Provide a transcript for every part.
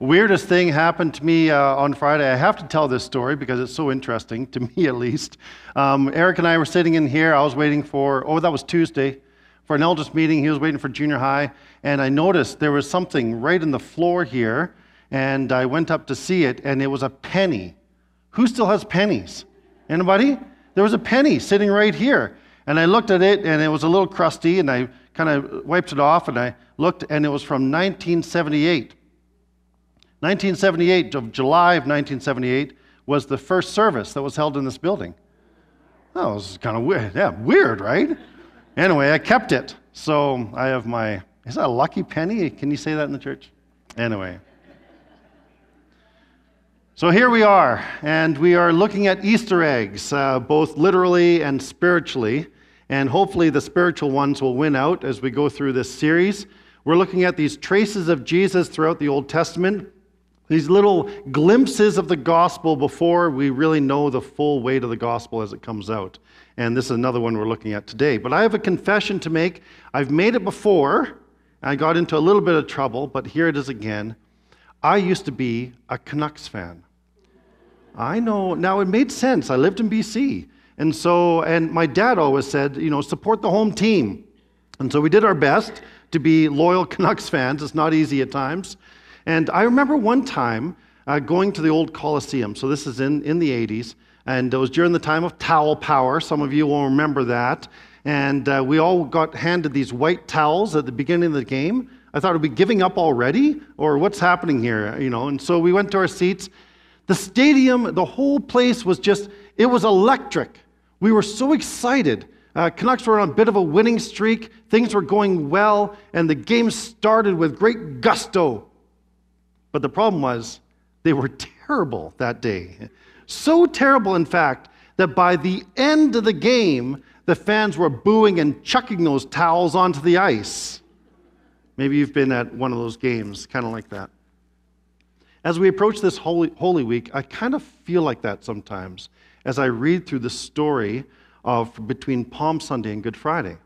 weirdest thing happened to me uh, on Friday. I have to tell this story because it's so interesting, to me at least. Um, Eric and I were sitting in here. I was waiting for, oh, that was Tuesday, for an elders meeting. He was waiting for junior high. And I noticed there was something right in the floor here. And I went up to see it, and it was a penny. Who still has pennies? Anybody? There was a penny sitting right here. And I looked at it, and it was a little crusty, and I kind of wiped it off, and I looked, and it was from 1978. 1978, of July of 1978, was the first service that was held in this building. That was kind of weird. Yeah, weird, right? Anyway, I kept it. So I have my, is that a lucky penny? Can you say that in the church? Anyway. So here we are, and we are looking at Easter eggs, uh, both literally and spiritually. And hopefully, the spiritual ones will win out as we go through this series. We're looking at these traces of Jesus throughout the Old Testament, these little glimpses of the gospel before we really know the full weight of the gospel as it comes out. And this is another one we're looking at today. But I have a confession to make. I've made it before. I got into a little bit of trouble, but here it is again. I used to be a Canucks fan. I know. Now, it made sense. I lived in BC. And so, and my dad always said, you know, support the home team. And so we did our best to be loyal Canucks fans. It's not easy at times. And I remember one time uh, going to the old Coliseum. So this is in, in the 80s. And it was during the time of towel power. Some of you will remember that. And uh, we all got handed these white towels at the beginning of the game. I thought, are we giving up already? Or what's happening here? You know, and so we went to our seats. The stadium, the whole place was just, it was electric. We were so excited. Uh, Canucks were on a bit of a winning streak. Things were going well, and the game started with great gusto. But the problem was, they were terrible that day. So terrible, in fact, that by the end of the game, the fans were booing and chucking those towels onto the ice. Maybe you've been at one of those games, kind of like that. As we approach this Holy, Holy Week, I kind of feel like that sometimes as I read through the story of between Palm Sunday and Good Friday.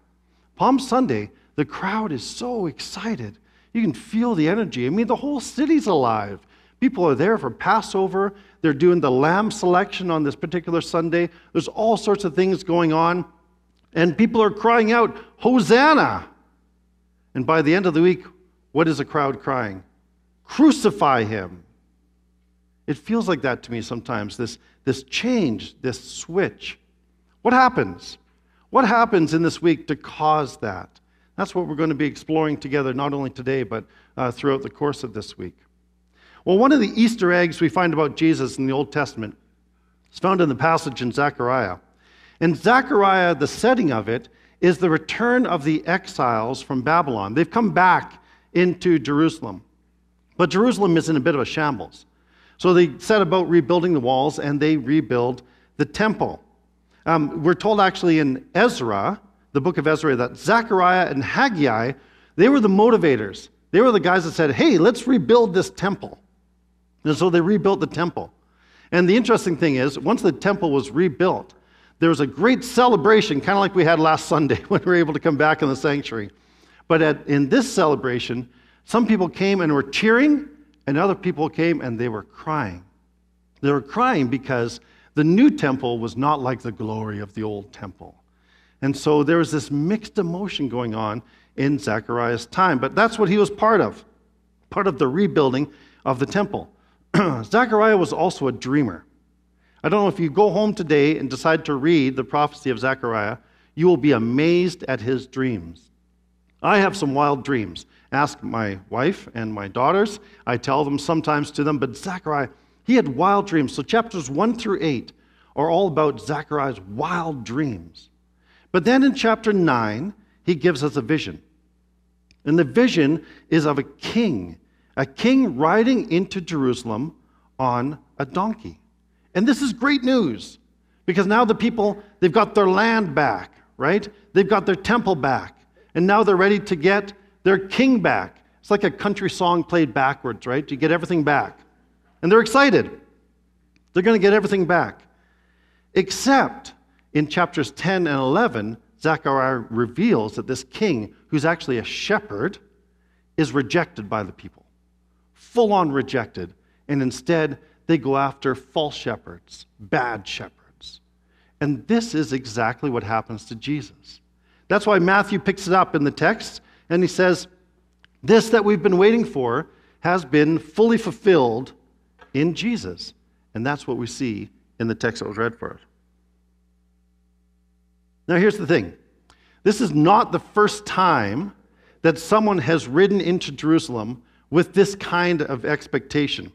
Palm Sunday, the crowd is so excited. You can feel the energy. I mean, the whole city's alive. People are there for Passover. They're doing the lamb selection on this particular Sunday. There's all sorts of things going on. And people are crying out, Hosanna! And by the end of the week, what is the crowd crying? Crucify him. It feels like that to me sometimes this, this change, this switch. What happens? What happens in this week to cause that? That's what we're going to be exploring together, not only today, but uh, throughout the course of this week. Well, one of the Easter eggs we find about Jesus in the Old Testament is found in the passage in Zechariah. In Zechariah, the setting of it is the return of the exiles from Babylon. They've come back into Jerusalem. But Jerusalem is in a bit of a shambles. So they set about rebuilding the walls and they rebuild the temple. Um, we're told actually in Ezra the book of Ezra that Zechariah and Haggai, they were the motivators. They were the guys that said, hey, let's rebuild this temple. And so they rebuilt the temple. And the interesting thing is, once the temple was rebuilt, there was a great celebration, kind of like we had last Sunday when we were able to come back in the sanctuary. But at, in this celebration, some people came and were cheering, and other people came and they were crying. They were crying because the new temple was not like the glory of the old temple. And so there was this mixed emotion going on in Zechariah's time. But that's what he was part of, part of the rebuilding of the temple. Zechariah was also a dreamer. I don't know if you go home today and decide to read the prophecy of Zechariah, you will be amazed at his dreams. I have some wild dreams. Ask my wife and my daughters. I tell them sometimes to them, but Zechariah, he had wild dreams. So chapters 1 through 8 are all about Zechariah's wild dreams. But then in chapter 9, he gives us a vision. And the vision is of a king, a king riding into Jerusalem on a donkey. And this is great news because now the people, they've got their land back, right? They've got their temple back. And now they're ready to get their king back. It's like a country song played backwards, right? You get everything back. And they're excited. They're going to get everything back. Except in chapters 10 and 11, Zechariah reveals that this king, who's actually a shepherd, is rejected by the people. full on rejected. And instead, they go after false shepherds, bad shepherds. And this is exactly what happens to Jesus. That's why Matthew picks it up in the text and he says, This that we've been waiting for has been fully fulfilled in Jesus. And that's what we see in the text that was read for us. Now, here's the thing this is not the first time that someone has ridden into Jerusalem with this kind of expectation.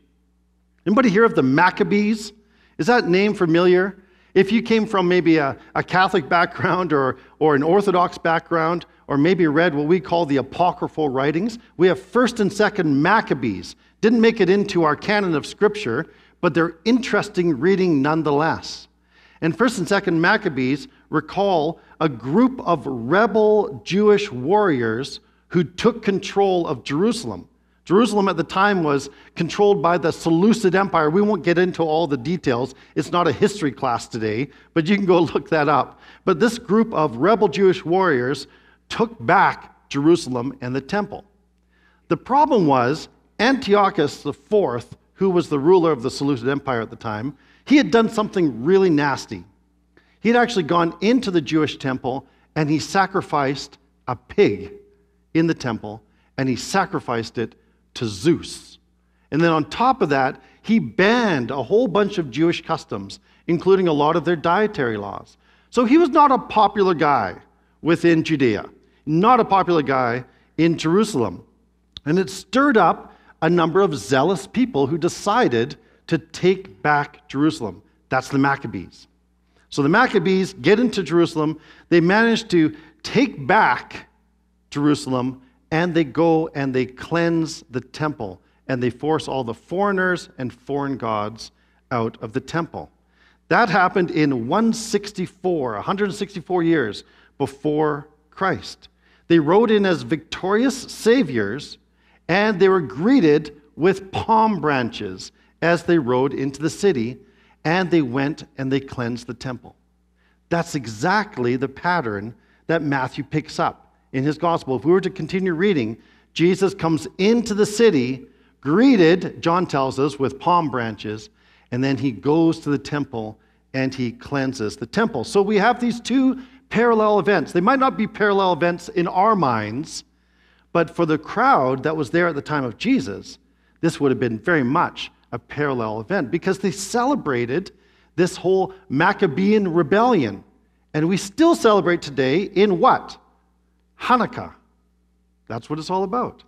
Anybody hear of the Maccabees? Is that name familiar? If you came from maybe a, a Catholic background or, or an Orthodox background, or maybe read what we call the apocryphal writings, we have 1st and 2nd Maccabees. Didn't make it into our canon of Scripture, but they're interesting reading nonetheless. And 1st and 2nd Maccabees recall a group of rebel Jewish warriors who took control of Jerusalem. Jerusalem at the time was controlled by the Seleucid Empire. We won't get into all the details. It's not a history class today, but you can go look that up. But this group of rebel Jewish warriors took back Jerusalem and the temple. The problem was Antiochus IV, who was the ruler of the Seleucid Empire at the time, he had done something really nasty. He had actually gone into the Jewish temple and he sacrificed a pig in the temple and he sacrificed it to Zeus. And then on top of that, he banned a whole bunch of Jewish customs, including a lot of their dietary laws. So he was not a popular guy within Judea, not a popular guy in Jerusalem. And it stirred up a number of zealous people who decided to take back Jerusalem. That's the Maccabees. So the Maccabees get into Jerusalem. They manage to take back Jerusalem and they go and they cleanse the temple and they force all the foreigners and foreign gods out of the temple. That happened in 164, 164 years before Christ. They rode in as victorious saviors and they were greeted with palm branches as they rode into the city and they went and they cleansed the temple. That's exactly the pattern that Matthew picks up in his gospel. If we were to continue reading, Jesus comes into the city, greeted, John tells us, with palm branches, and then he goes to the temple and he cleanses the temple. So we have these two parallel events. They might not be parallel events in our minds, but for the crowd that was there at the time of Jesus, this would have been very much a parallel event because they celebrated this whole Maccabean rebellion. And we still celebrate today in what? Hanukkah. That's what it's all about.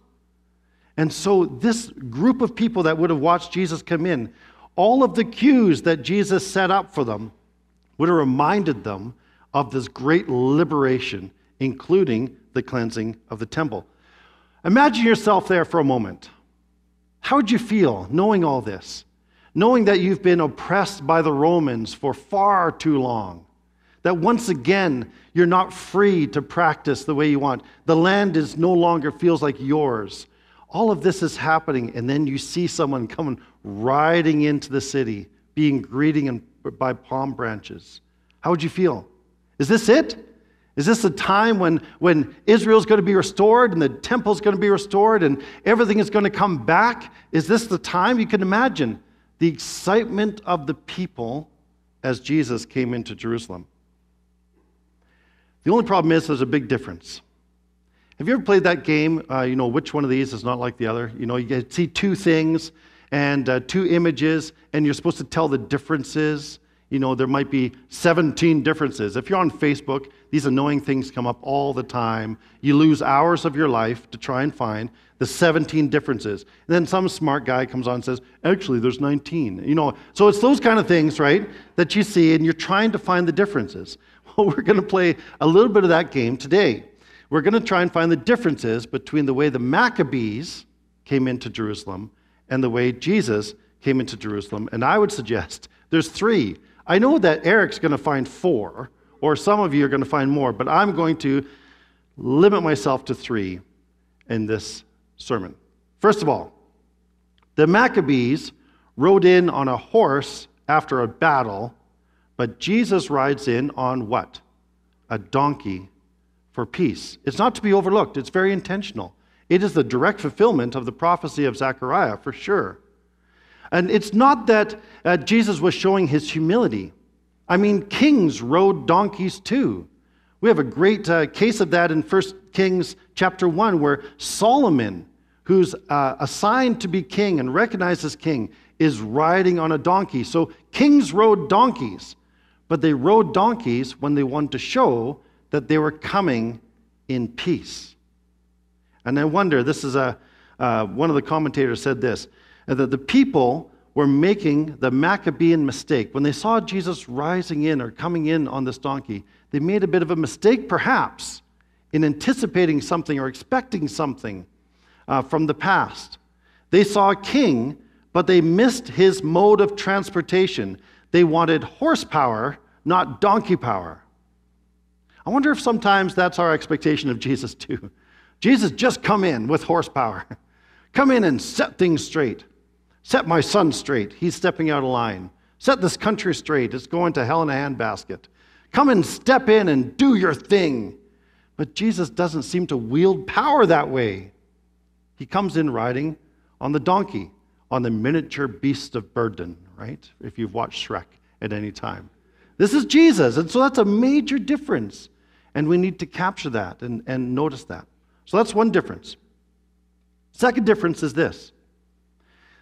And so, this group of people that would have watched Jesus come in, all of the cues that Jesus set up for them would have reminded them of this great liberation, including the cleansing of the temple. Imagine yourself there for a moment. How would you feel knowing all this? Knowing that you've been oppressed by the Romans for far too long? That once again, you're not free to practice the way you want. The land is no longer feels like yours. All of this is happening, and then you see someone coming riding into the city, being greeted by palm branches. How would you feel? Is this it? Is this the time when, when Israel's going to be restored and the temple's going to be restored and everything is going to come back? Is this the time? You can imagine the excitement of the people as Jesus came into Jerusalem. The only problem is there's a big difference. Have you ever played that game? Uh, you know, which one of these is not like the other? You know, you see two things and uh, two images, and you're supposed to tell the differences. You know, there might be 17 differences. If you're on Facebook, these annoying things come up all the time. You lose hours of your life to try and find the 17 differences. And then some smart guy comes on and says, actually, there's 19. You know, so it's those kind of things, right, that you see, and you're trying to find the differences. Well, we're going to play a little bit of that game today. We're going to try and find the differences between the way the Maccabees came into Jerusalem and the way Jesus came into Jerusalem. And I would suggest there's three. I know that Eric's going to find four, or some of you are going to find more, but I'm going to limit myself to three in this sermon. First of all, the Maccabees rode in on a horse after a battle but Jesus rides in on what? A donkey for peace. It's not to be overlooked, it's very intentional. It is the direct fulfillment of the prophecy of Zechariah, for sure. And it's not that uh, Jesus was showing his humility. I mean, kings rode donkeys too. We have a great uh, case of that in 1 Kings chapter 1, where Solomon, who's uh, assigned to be king and recognized as king, is riding on a donkey. So kings rode donkeys, but they rode donkeys when they wanted to show that they were coming in peace. And I wonder, this is a, uh, one of the commentators said this, that the people were making the Maccabean mistake. When they saw Jesus rising in or coming in on this donkey, they made a bit of a mistake, perhaps, in anticipating something or expecting something uh, from the past. They saw a king, but they missed his mode of transportation. They wanted horsepower, not donkey power. I wonder if sometimes that's our expectation of Jesus, too. Jesus, just come in with horsepower. Come in and set things straight. Set my son straight. He's stepping out of line. Set this country straight. It's going to hell in a handbasket. Come and step in and do your thing. But Jesus doesn't seem to wield power that way. He comes in riding on the donkey, on the miniature beast of burden, right? If you've watched Shrek at any time. This is Jesus. And so that's a major difference. And we need to capture that and, and notice that. So that's one difference. Second difference is this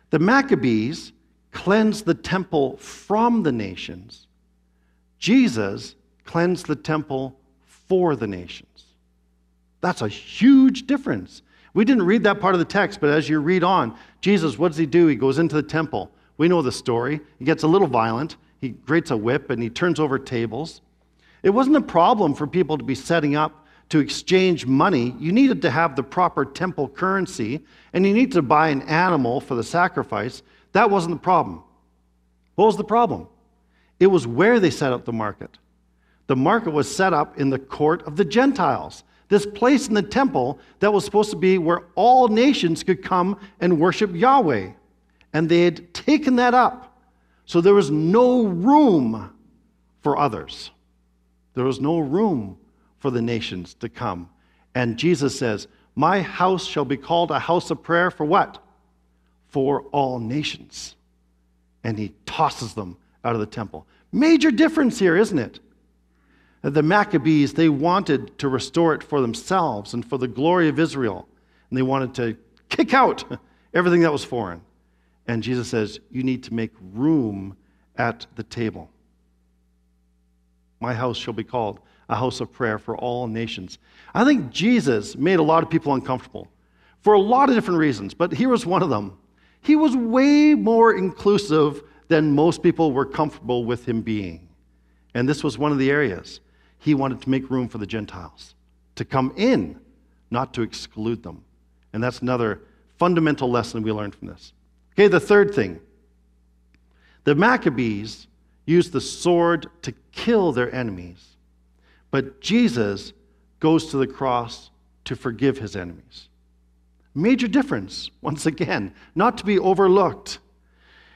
the Maccabees cleansed the temple from the nations, Jesus cleansed the temple for the nations. That's a huge difference. We didn't read that part of the text, but as you read on, Jesus, what does he do? He goes into the temple. We know the story. He gets a little violent. He grates a whip and he turns over tables. It wasn't a problem for people to be setting up to exchange money, you needed to have the proper temple currency and you need to buy an animal for the sacrifice. That wasn't the problem. What was the problem? It was where they set up the market. The market was set up in the court of the Gentiles, this place in the temple that was supposed to be where all nations could come and worship Yahweh. And they had taken that up. So there was no room for others. There was no room for the nations to come. And Jesus says, My house shall be called a house of prayer for what? For all nations. And he tosses them out of the temple. Major difference here, isn't it? The Maccabees, they wanted to restore it for themselves and for the glory of Israel. And they wanted to kick out everything that was foreign. And Jesus says, You need to make room at the table. My house shall be called a house of prayer for all nations. I think Jesus made a lot of people uncomfortable for a lot of different reasons, but here was one of them. He was way more inclusive than most people were comfortable with him being. And this was one of the areas. He wanted to make room for the Gentiles to come in, not to exclude them. And that's another fundamental lesson we learned from this. Okay, the third thing the Maccabees used the sword to kill their enemies. But Jesus goes to the cross to forgive his enemies. Major difference, once again, not to be overlooked.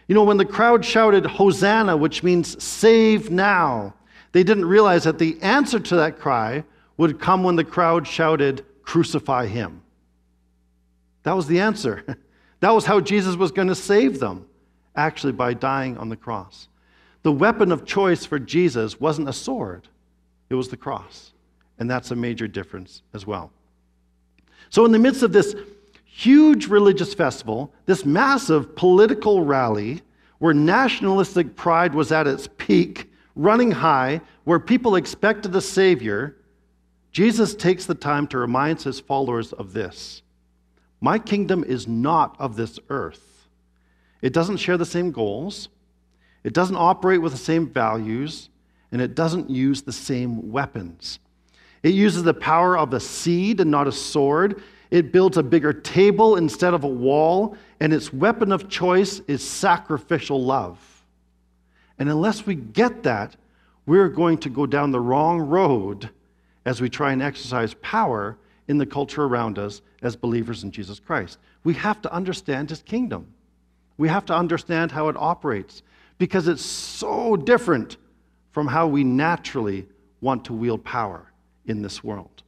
You know, when the crowd shouted, Hosanna, which means save now, they didn't realize that the answer to that cry would come when the crowd shouted, Crucify him. That was the answer. That was how Jesus was going to save them, actually, by dying on the cross. The weapon of choice for Jesus wasn't a sword, it was the cross. And that's a major difference as well. So, in the midst of this huge religious festival, this massive political rally where nationalistic pride was at its peak, running high, where people expected a savior, Jesus takes the time to remind his followers of this My kingdom is not of this earth. It doesn't share the same goals, it doesn't operate with the same values, and it doesn't use the same weapons. It uses the power of a seed and not a sword. It builds a bigger table instead of a wall, and its weapon of choice is sacrificial love. And unless we get that, we're going to go down the wrong road as we try and exercise power in the culture around us as believers in Jesus Christ. We have to understand his kingdom. We have to understand how it operates because it's so different from how we naturally want to wield power in this world.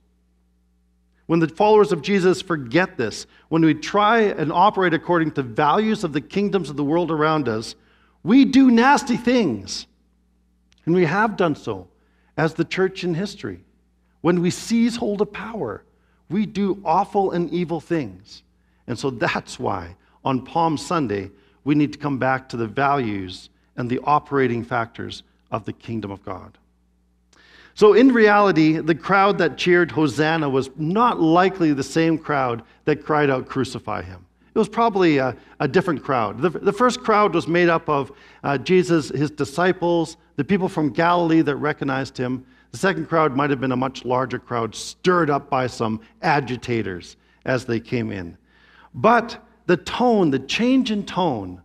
When the followers of Jesus forget this, when we try and operate according to values of the kingdoms of the world around us, we do nasty things. And we have done so as the church in history. When we seize hold of power, we do awful and evil things. And so that's why on Palm Sunday, we need to come back to the values and the operating factors of the kingdom of God. So, in reality, the crowd that cheered Hosanna was not likely the same crowd that cried out, Crucify him. It was probably a, a different crowd. The, the, first crowd was made up of uh, Jesus, his disciples, the people from Galilee that recognized him. The second crowd might have been a much larger crowd, stirred up by some agitators as they came in. But the tone, the change in tone,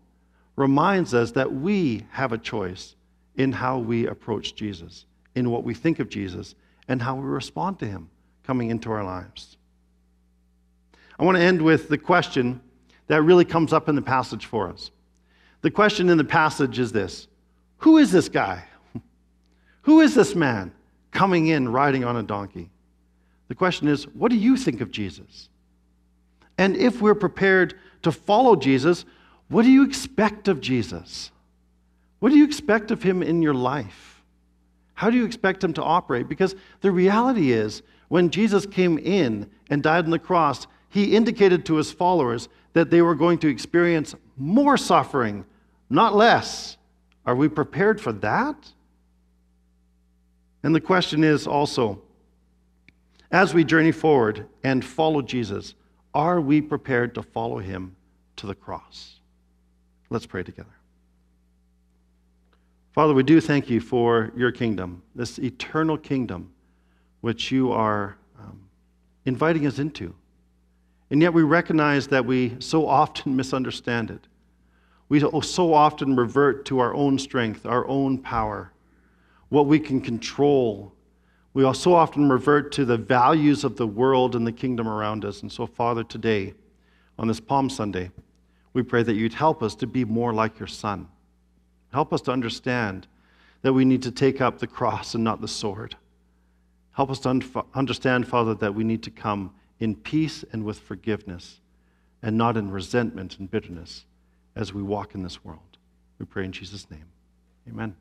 reminds us that we have a choice in how we approach Jesus, in what we think of Jesus, and how we respond to him coming into our lives. I want to end with the question that really comes up in the passage for us. The question in the passage is this Who is this guy? Who is this man coming in riding on a donkey? The question is, what do you think of Jesus? And if we're prepared to follow Jesus, what do you expect of Jesus? What do you expect of him in your life? How do you expect him to operate? Because the reality is, when Jesus came in and died on the cross, he indicated to his followers that they were going to experience more suffering, not less. Are we prepared for that? And the question is also as we journey forward and follow Jesus, are we prepared to follow him to the cross? Let's pray together. Father, we do thank you for your kingdom, this eternal kingdom which you are um, inviting us into. And yet we recognize that we so often misunderstand it. We so often revert to our own strength, our own power, what we can control. We so often revert to the values of the world and the kingdom around us. And so, Father, today, on this Palm Sunday, we pray that you'd help us to be more like your Son. Help us to understand that we need to take up the cross and not the sword. Help us to un- understand, Father, that we need to come in peace and with forgiveness and not in resentment and bitterness as we walk in this world. We pray in Jesus' name. Amen.